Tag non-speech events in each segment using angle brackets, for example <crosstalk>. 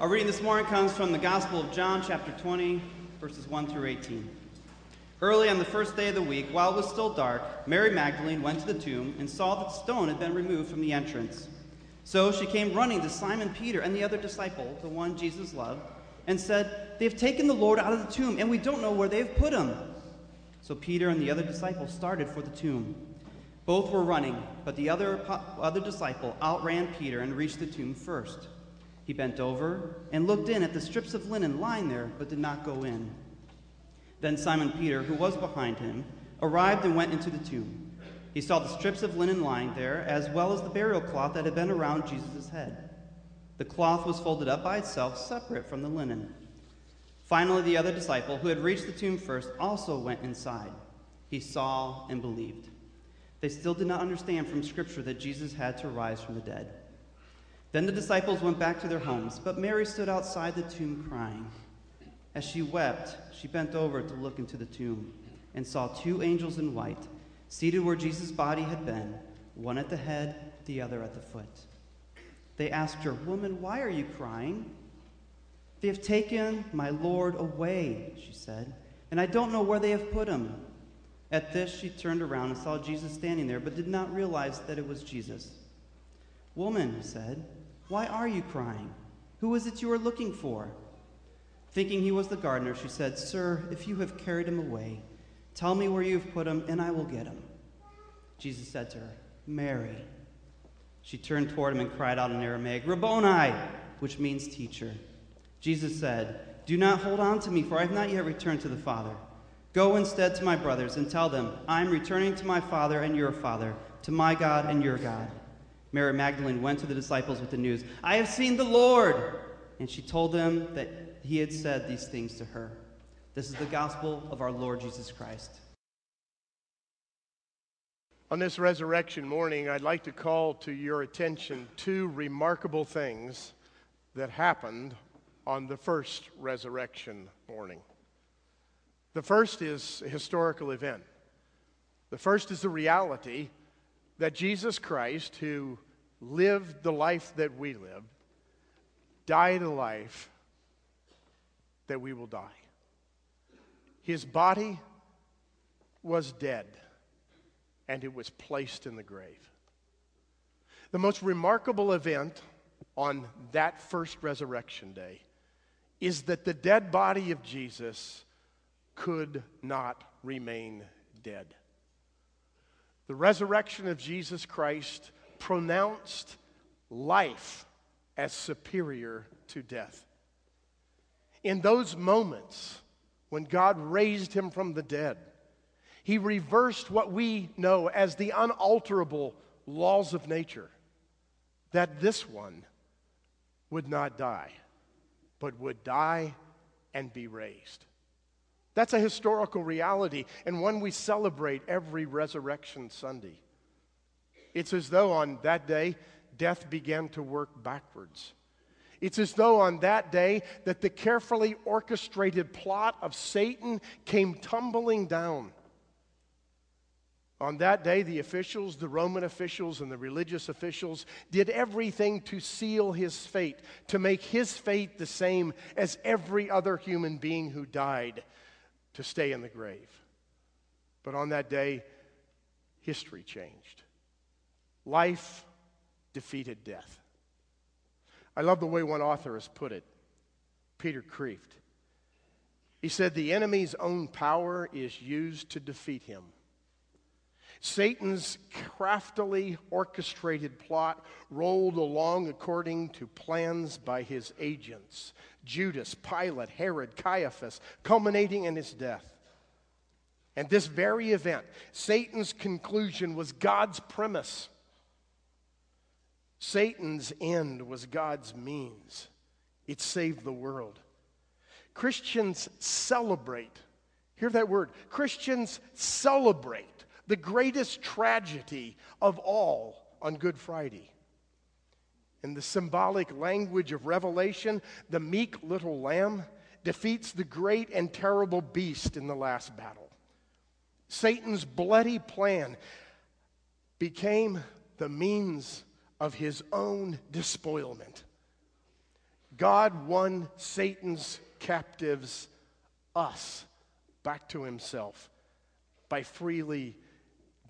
Our reading this morning comes from the Gospel of John, chapter 20, verses 1 through 18. Early on the first day of the week, while it was still dark, Mary Magdalene went to the tomb and saw that the stone had been removed from the entrance. So she came running to Simon Peter and the other disciple, the one Jesus loved, and said, They have taken the Lord out of the tomb, and we don't know where they have put him. So Peter and the other disciple started for the tomb. Both were running, but the other, other disciple outran Peter and reached the tomb first. He bent over and looked in at the strips of linen lying there, but did not go in. Then Simon Peter, who was behind him, arrived and went into the tomb. He saw the strips of linen lying there, as well as the burial cloth that had been around Jesus' head. The cloth was folded up by itself, separate from the linen. Finally, the other disciple, who had reached the tomb first, also went inside. He saw and believed. They still did not understand from Scripture that Jesus had to rise from the dead. Then the disciples went back to their homes, but Mary stood outside the tomb crying. As she wept, she bent over to look into the tomb and saw two angels in white, seated where Jesus' body had been, one at the head, the other at the foot. They asked her, Woman, why are you crying? They have taken my Lord away, she said, and I don't know where they have put him. At this, she turned around and saw Jesus standing there, but did not realize that it was Jesus. Woman, he said, why are you crying? Who is it you are looking for? Thinking he was the gardener, she said, Sir, if you have carried him away, tell me where you have put him, and I will get him. Jesus said to her, Mary. She turned toward him and cried out in Aramaic, Rabboni, which means teacher. Jesus said, Do not hold on to me, for I have not yet returned to the Father. Go instead to my brothers and tell them, I am returning to my Father and your Father, to my God and your God. Mary Magdalene went to the disciples with the news, I have seen the Lord. And she told them that he had said these things to her. This is the gospel of our Lord Jesus Christ. On this resurrection morning, I'd like to call to your attention two remarkable things that happened on the first resurrection morning. The first is a historical event. The first is the reality that Jesus Christ, who lived the life that we lived, died a life that we will die. His body was dead, and it was placed in the grave. The most remarkable event on that first resurrection day is that the dead body of Jesus could not remain dead. The resurrection of Jesus Christ pronounced life as superior to death. In those moments when God raised him from the dead, he reversed what we know as the unalterable laws of nature that this one would not die, but would die and be raised. That's a historical reality and one we celebrate every Resurrection Sunday. It's as though on that day, death began to work backwards. It's as though on that day that the carefully orchestrated plot of Satan came tumbling down. On that day, the officials, the Roman officials, and the religious officials did everything to seal his fate, to make his fate the same as every other human being who died, to stay in the grave. But on that day, history changed. Life defeated death. I love the way one author has put it, Peter Kreeft. He said, The enemy's own power is used to defeat him. Satan's craftily orchestrated plot rolled along according to plans by his agents Judas, Pilate, Herod, Caiaphas, culminating in his death. And this very event, Satan's conclusion, was God's premise. Satan's end was God's means. It saved the world. Christians celebrate, hear that word, Christians celebrate the greatest tragedy of all on Good Friday. In the symbolic language of Revelation, the meek little lamb defeats the great and terrible beast in the last battle. Satan's bloody plan became the means of his own despoilment. God won Satan's captives, us, back to himself by freely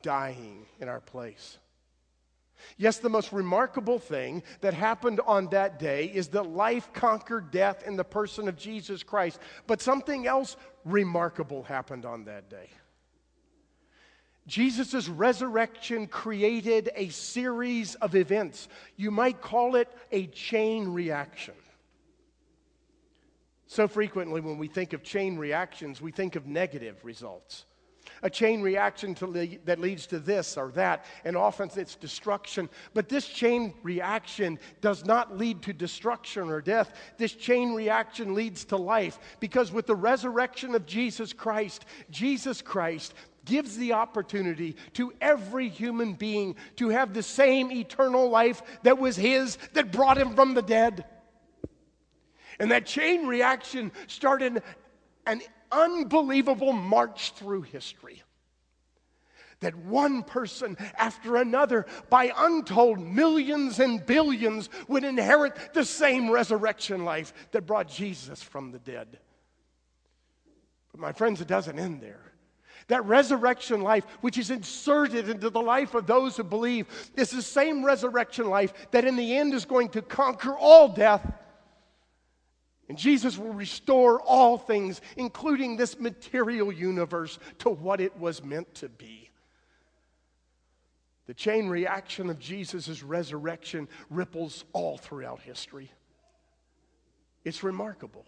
dying in our place. Yes, the most remarkable thing that happened on that day is that life conquered death in the person of Jesus Christ. But something else remarkable happened on that day. Jesus' resurrection created a series of events. You might call it a chain reaction. So frequently, when we think of chain reactions, we think of negative results. A chain reaction le- that leads to this or that, and often it's destruction. But this chain reaction does not lead to destruction or death. This chain reaction leads to life. Because with the resurrection of Jesus Christ, Jesus Christ gives the opportunity to every human being to have the same eternal life that was his that brought him from the dead. And that chain reaction started an unbelievable march through history. That one person after another, by untold millions and billions, would inherit the same resurrection life that brought Jesus from the dead. But, my friends, it doesn't end there. That resurrection life, which is inserted into the life of those who believe, is the same resurrection life that in the end is going to conquer all death and Jesus will restore all things, including this material universe, to what it was meant to be. The chain reaction of Jesus' resurrection ripples all throughout history. It's remarkable.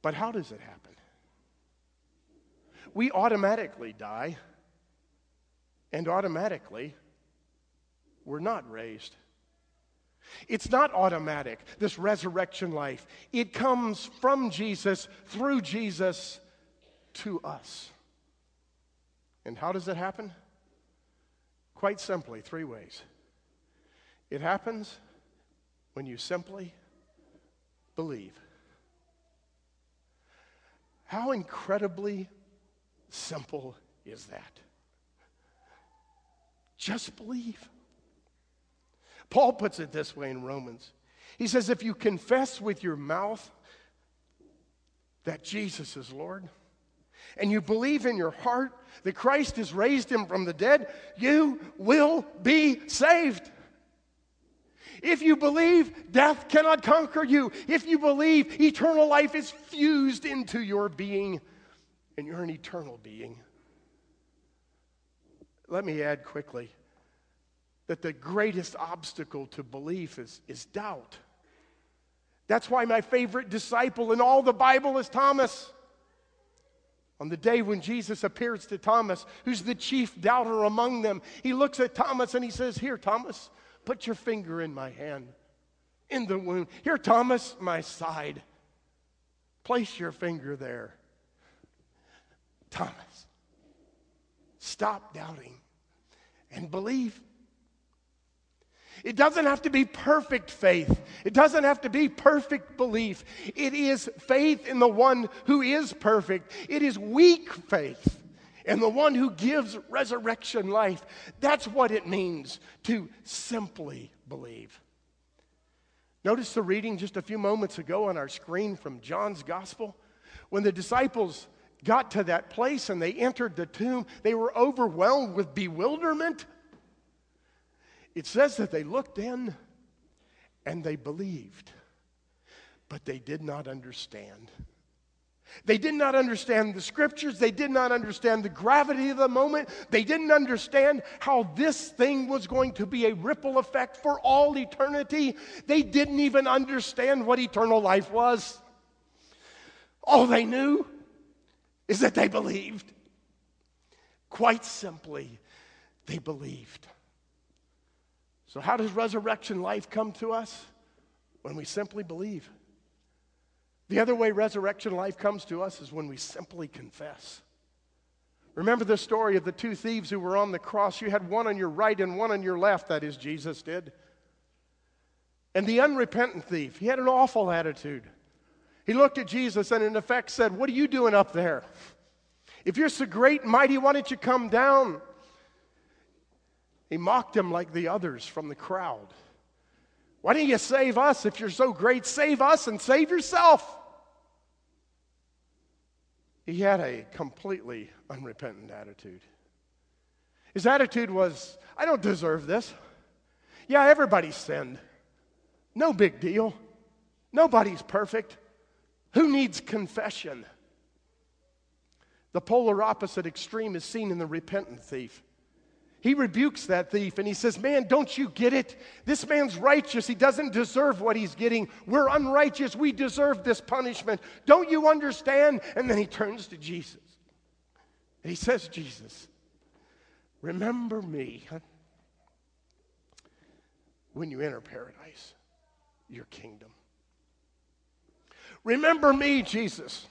But how does it happen? We automatically die, and automatically, we're not raised. It's not automatic, this resurrection life. It comes from Jesus, through Jesus, to us. And how does it happen? Quite simply, three ways. It happens when you simply believe. How incredibly simple is that? Just believe. Paul puts it this way in Romans. He says, If you confess with your mouth that Jesus is Lord, and you believe in your heart that Christ has raised him from the dead, you will be saved. If you believe, death cannot conquer you. If you believe, eternal life is fused into your being, and you're an eternal being. Let me add quickly that the greatest obstacle to belief is, is doubt. That's why my favorite disciple in all the Bible is Thomas. On the day when Jesus appears to Thomas, who's the chief doubter among them, he looks at Thomas and he says, Here, Thomas, put your finger in my hand, in the wound. Here, Thomas, my side. Place your finger there. Thomas, stop doubting and believe. It doesn't have to be perfect faith. It doesn't have to be perfect belief. It is faith in the one who is perfect. It is weak faith in the one who gives resurrection life. That's what it means to simply believe. Notice the reading just a few moments ago on our screen from John's Gospel. When the disciples got to that place and they entered the tomb, they were overwhelmed with bewilderment it says that they looked in and they believed, but they did not understand. They did not understand the scriptures. They did not understand the gravity of the moment. They didn't understand how this thing was going to be a ripple effect for all eternity. They didn't even understand what eternal life was. All they knew is that they believed. Quite simply, they believed. So, how does resurrection life come to us? When we simply believe. The other way resurrection life comes to us is when we simply confess. Remember the story of the two thieves who were on the cross? You had one on your right and one on your left, that is, Jesus did. And the unrepentant thief, he had an awful attitude. He looked at Jesus and, in effect, said, What are you doing up there? If you're so great and mighty, why don't you come down? He mocked him like the others from the crowd. Why don't you save us if you're so great? Save us and save yourself. He had a completely unrepentant attitude. His attitude was, I don't deserve this. Yeah, everybody sinned. No big deal. Nobody's perfect. Who needs confession? The polar opposite extreme is seen in the repentant thief. He rebukes that thief and he says, Man, don't you get it? This man's righteous. He doesn't deserve what he's getting. We're unrighteous. We deserve this punishment. Don't you understand? And then he turns to Jesus. And he says, Jesus, remember me when you enter paradise, your kingdom. Remember me, Jesus,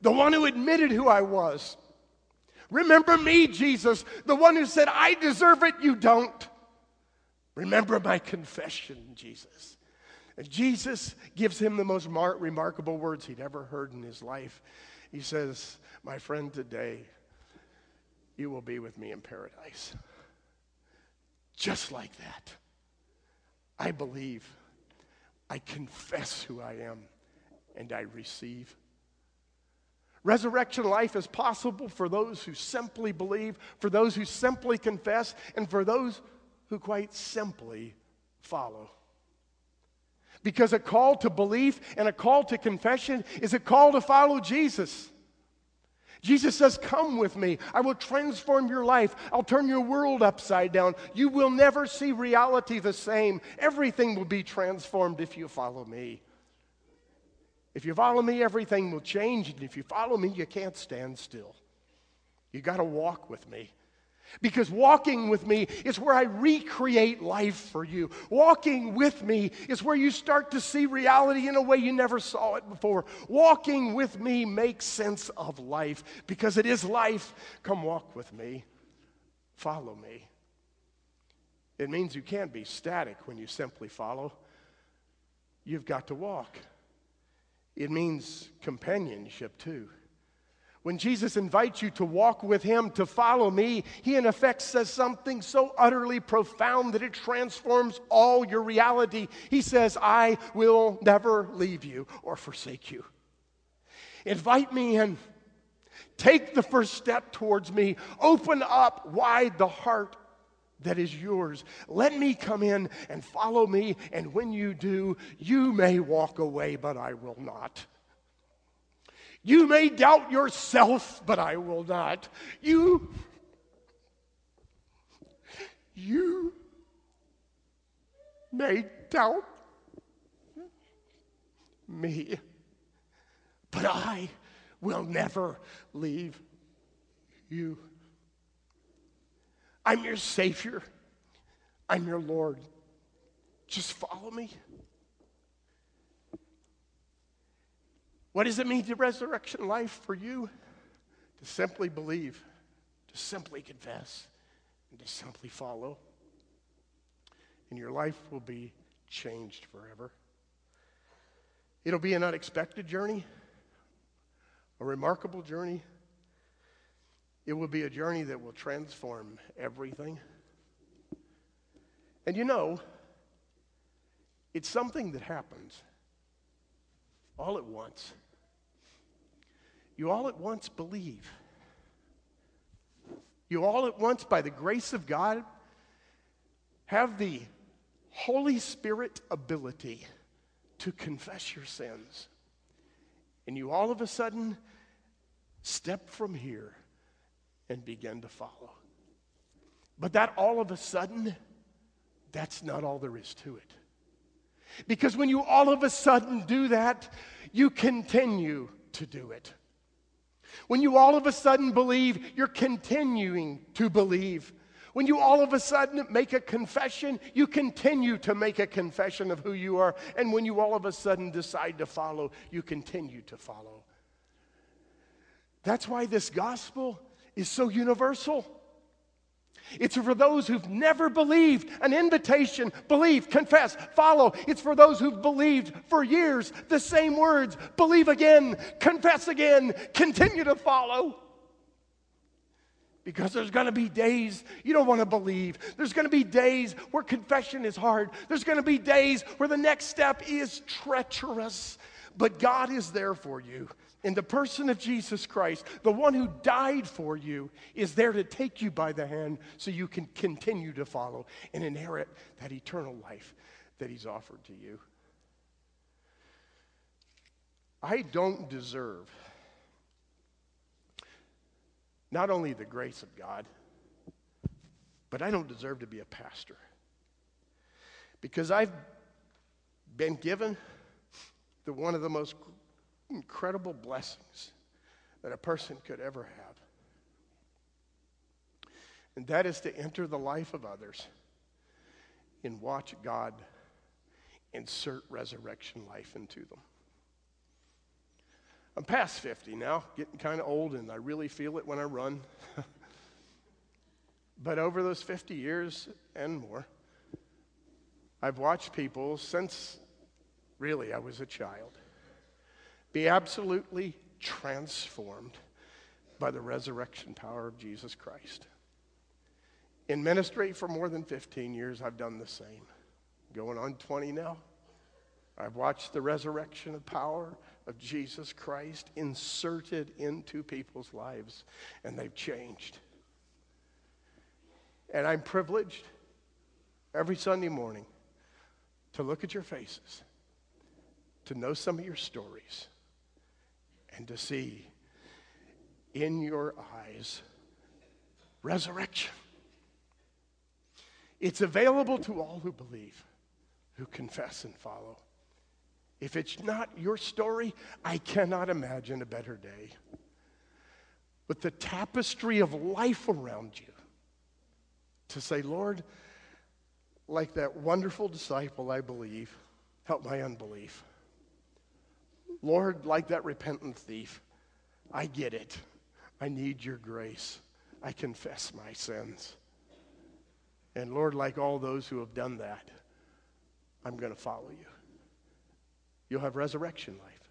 the one who admitted who I was Remember me, Jesus, the one who said, I deserve it, you don't. Remember my confession, Jesus. And Jesus gives him the most mar- remarkable words he'd ever heard in his life. He says, My friend, today you will be with me in paradise. Just like that. I believe, I confess who I am, and I receive Resurrection life is possible for those who simply believe, for those who simply confess, and for those who quite simply follow. Because a call to belief and a call to confession is a call to follow Jesus. Jesus says, Come with me. I will transform your life. I'll turn your world upside down. You will never see reality the same. Everything will be transformed if you follow me. If you follow me, everything will change. And if you follow me, you can't stand still. You got to walk with me. Because walking with me is where I recreate life for you. Walking with me is where you start to see reality in a way you never saw it before. Walking with me makes sense of life because it is life. Come walk with me. Follow me. It means you can't be static when you simply follow, you've got to walk. It means companionship too. When Jesus invites you to walk with him, to follow me, he in effect says something so utterly profound that it transforms all your reality. He says, I will never leave you or forsake you. Invite me in. Take the first step towards me. Open up wide the heart that is yours. Let me come in and follow me, and when you do, you may walk away, but I will not. You may doubt yourself, but I will not. You, you may doubt me, but I will never leave you. I'm your Savior. I'm your Lord. Just follow me. What does it mean to resurrection life for you? To simply believe, to simply confess, and to simply follow. And your life will be changed forever. It'll be an unexpected journey, a remarkable journey it will be a journey that will transform everything. And you know, it's something that happens all at once. You all at once believe. You all at once, by the grace of God, have the Holy Spirit ability to confess your sins. And you all of a sudden step from here and begin to follow. But that all of a sudden, that's not all there is to it. Because when you all of a sudden do that, you continue to do it. When you all of a sudden believe, you're continuing to believe. When you all of a sudden make a confession, you continue to make a confession of who you are. And when you all of a sudden decide to follow, you continue to follow. That's why this gospel is so universal. It's for those who've never believed, an invitation, believe, confess, follow. It's for those who've believed for years the same words believe again, confess again, continue to follow. Because there's to be days you don't want to believe. There's to be days where confession is hard. There's to be days where the next step is treacherous. But God is there for you. In the person of Jesus Christ, the one who died for you is there to take you by the hand so you can continue to follow and inherit that eternal life that He's offered to you. I don't deserve not only the grace of God, but I don't deserve to be a pastor. Because I've been given the one of the most incredible blessings that a person could ever have. And that is to enter the life of others and watch God insert resurrection life into them. I'm past 50 now, getting kind of old, and I really feel it when I run. <laughs> but over those 50 years and more, I've watched people since really I was a child be absolutely transformed by the resurrection power of Jesus Christ. In ministry for more than 15 years, I've done the same. Going on 20 now. I've watched the resurrection of power of Jesus Christ inserted into people's lives, and they've changed. And I'm privileged every Sunday morning to look at your faces, to know some of your stories, and to see in your eyes resurrection. It's available to all who believe, who confess and follow. If it's not your story, I cannot imagine a better day. With the tapestry of life around you, to say, Lord, like that wonderful disciple, I believe, help my unbelief. Lord, like that repentant thief, I get it. I need your grace. I confess my sins. And Lord, like all those who have done that, I'm going to follow you you'll have resurrection life.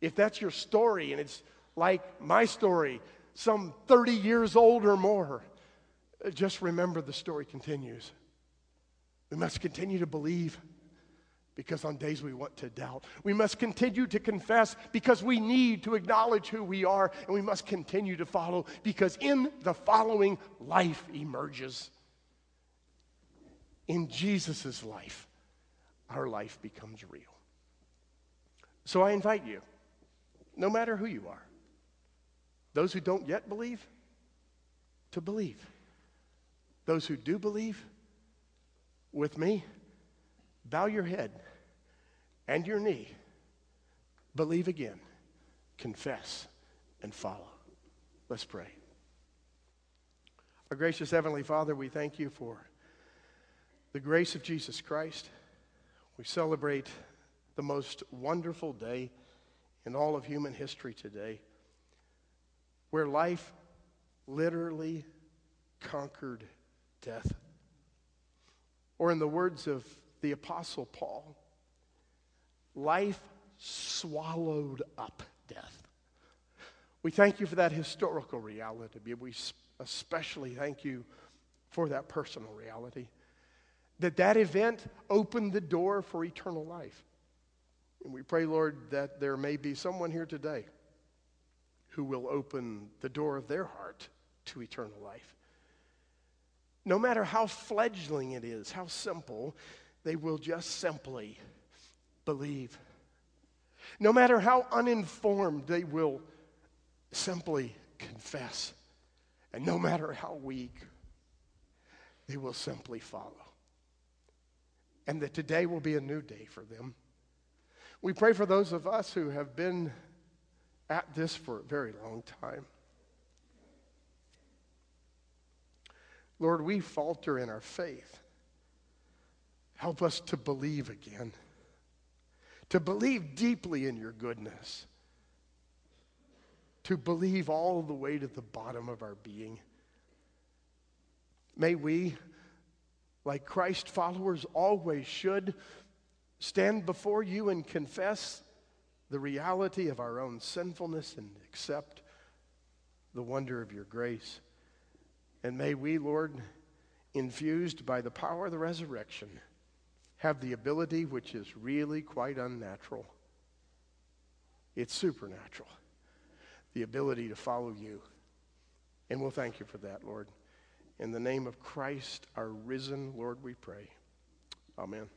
If that's your story and it's like my story, some 30 years old or more, just remember the story continues. We must continue to believe because on days we want to doubt. We must continue to confess because we need to acknowledge who we are, and we must continue to follow because in the following, life emerges. In Jesus' life, our life becomes real. So I invite you, no matter who you are, those who don't yet believe, to believe. Those who do believe, with me, bow your head and your knee, believe again, confess, and follow. Let's pray. Our gracious Heavenly Father, we thank you for the grace of Jesus Christ. We celebrate the most wonderful day in all of human history today, where life literally conquered death. Or, in the words of the Apostle Paul, life swallowed up death. We thank you for that historical reality. We especially thank you for that personal reality that that event opened the door for eternal life. And we pray, Lord, that there may be someone here today who will open the door of their heart to eternal life. No matter how fledgling it is, how simple, they will just simply believe. No matter how uninformed, they will simply confess. And no matter how weak, they will simply follow and that today will be a new day for them. We pray for those of us who have been at this for a very long time. Lord, we falter in our faith. Help us to believe again, to believe deeply in your goodness, to believe all the way to the bottom of our being. May we like Christ followers always should, stand before you and confess the reality of our own sinfulness and accept the wonder of your grace. And may we, Lord, infused by the power of the resurrection, have the ability which is really quite unnatural. It's supernatural. The ability to follow you. And we'll thank you for that, Lord. In the name of Christ, our risen Lord, we pray. Amen.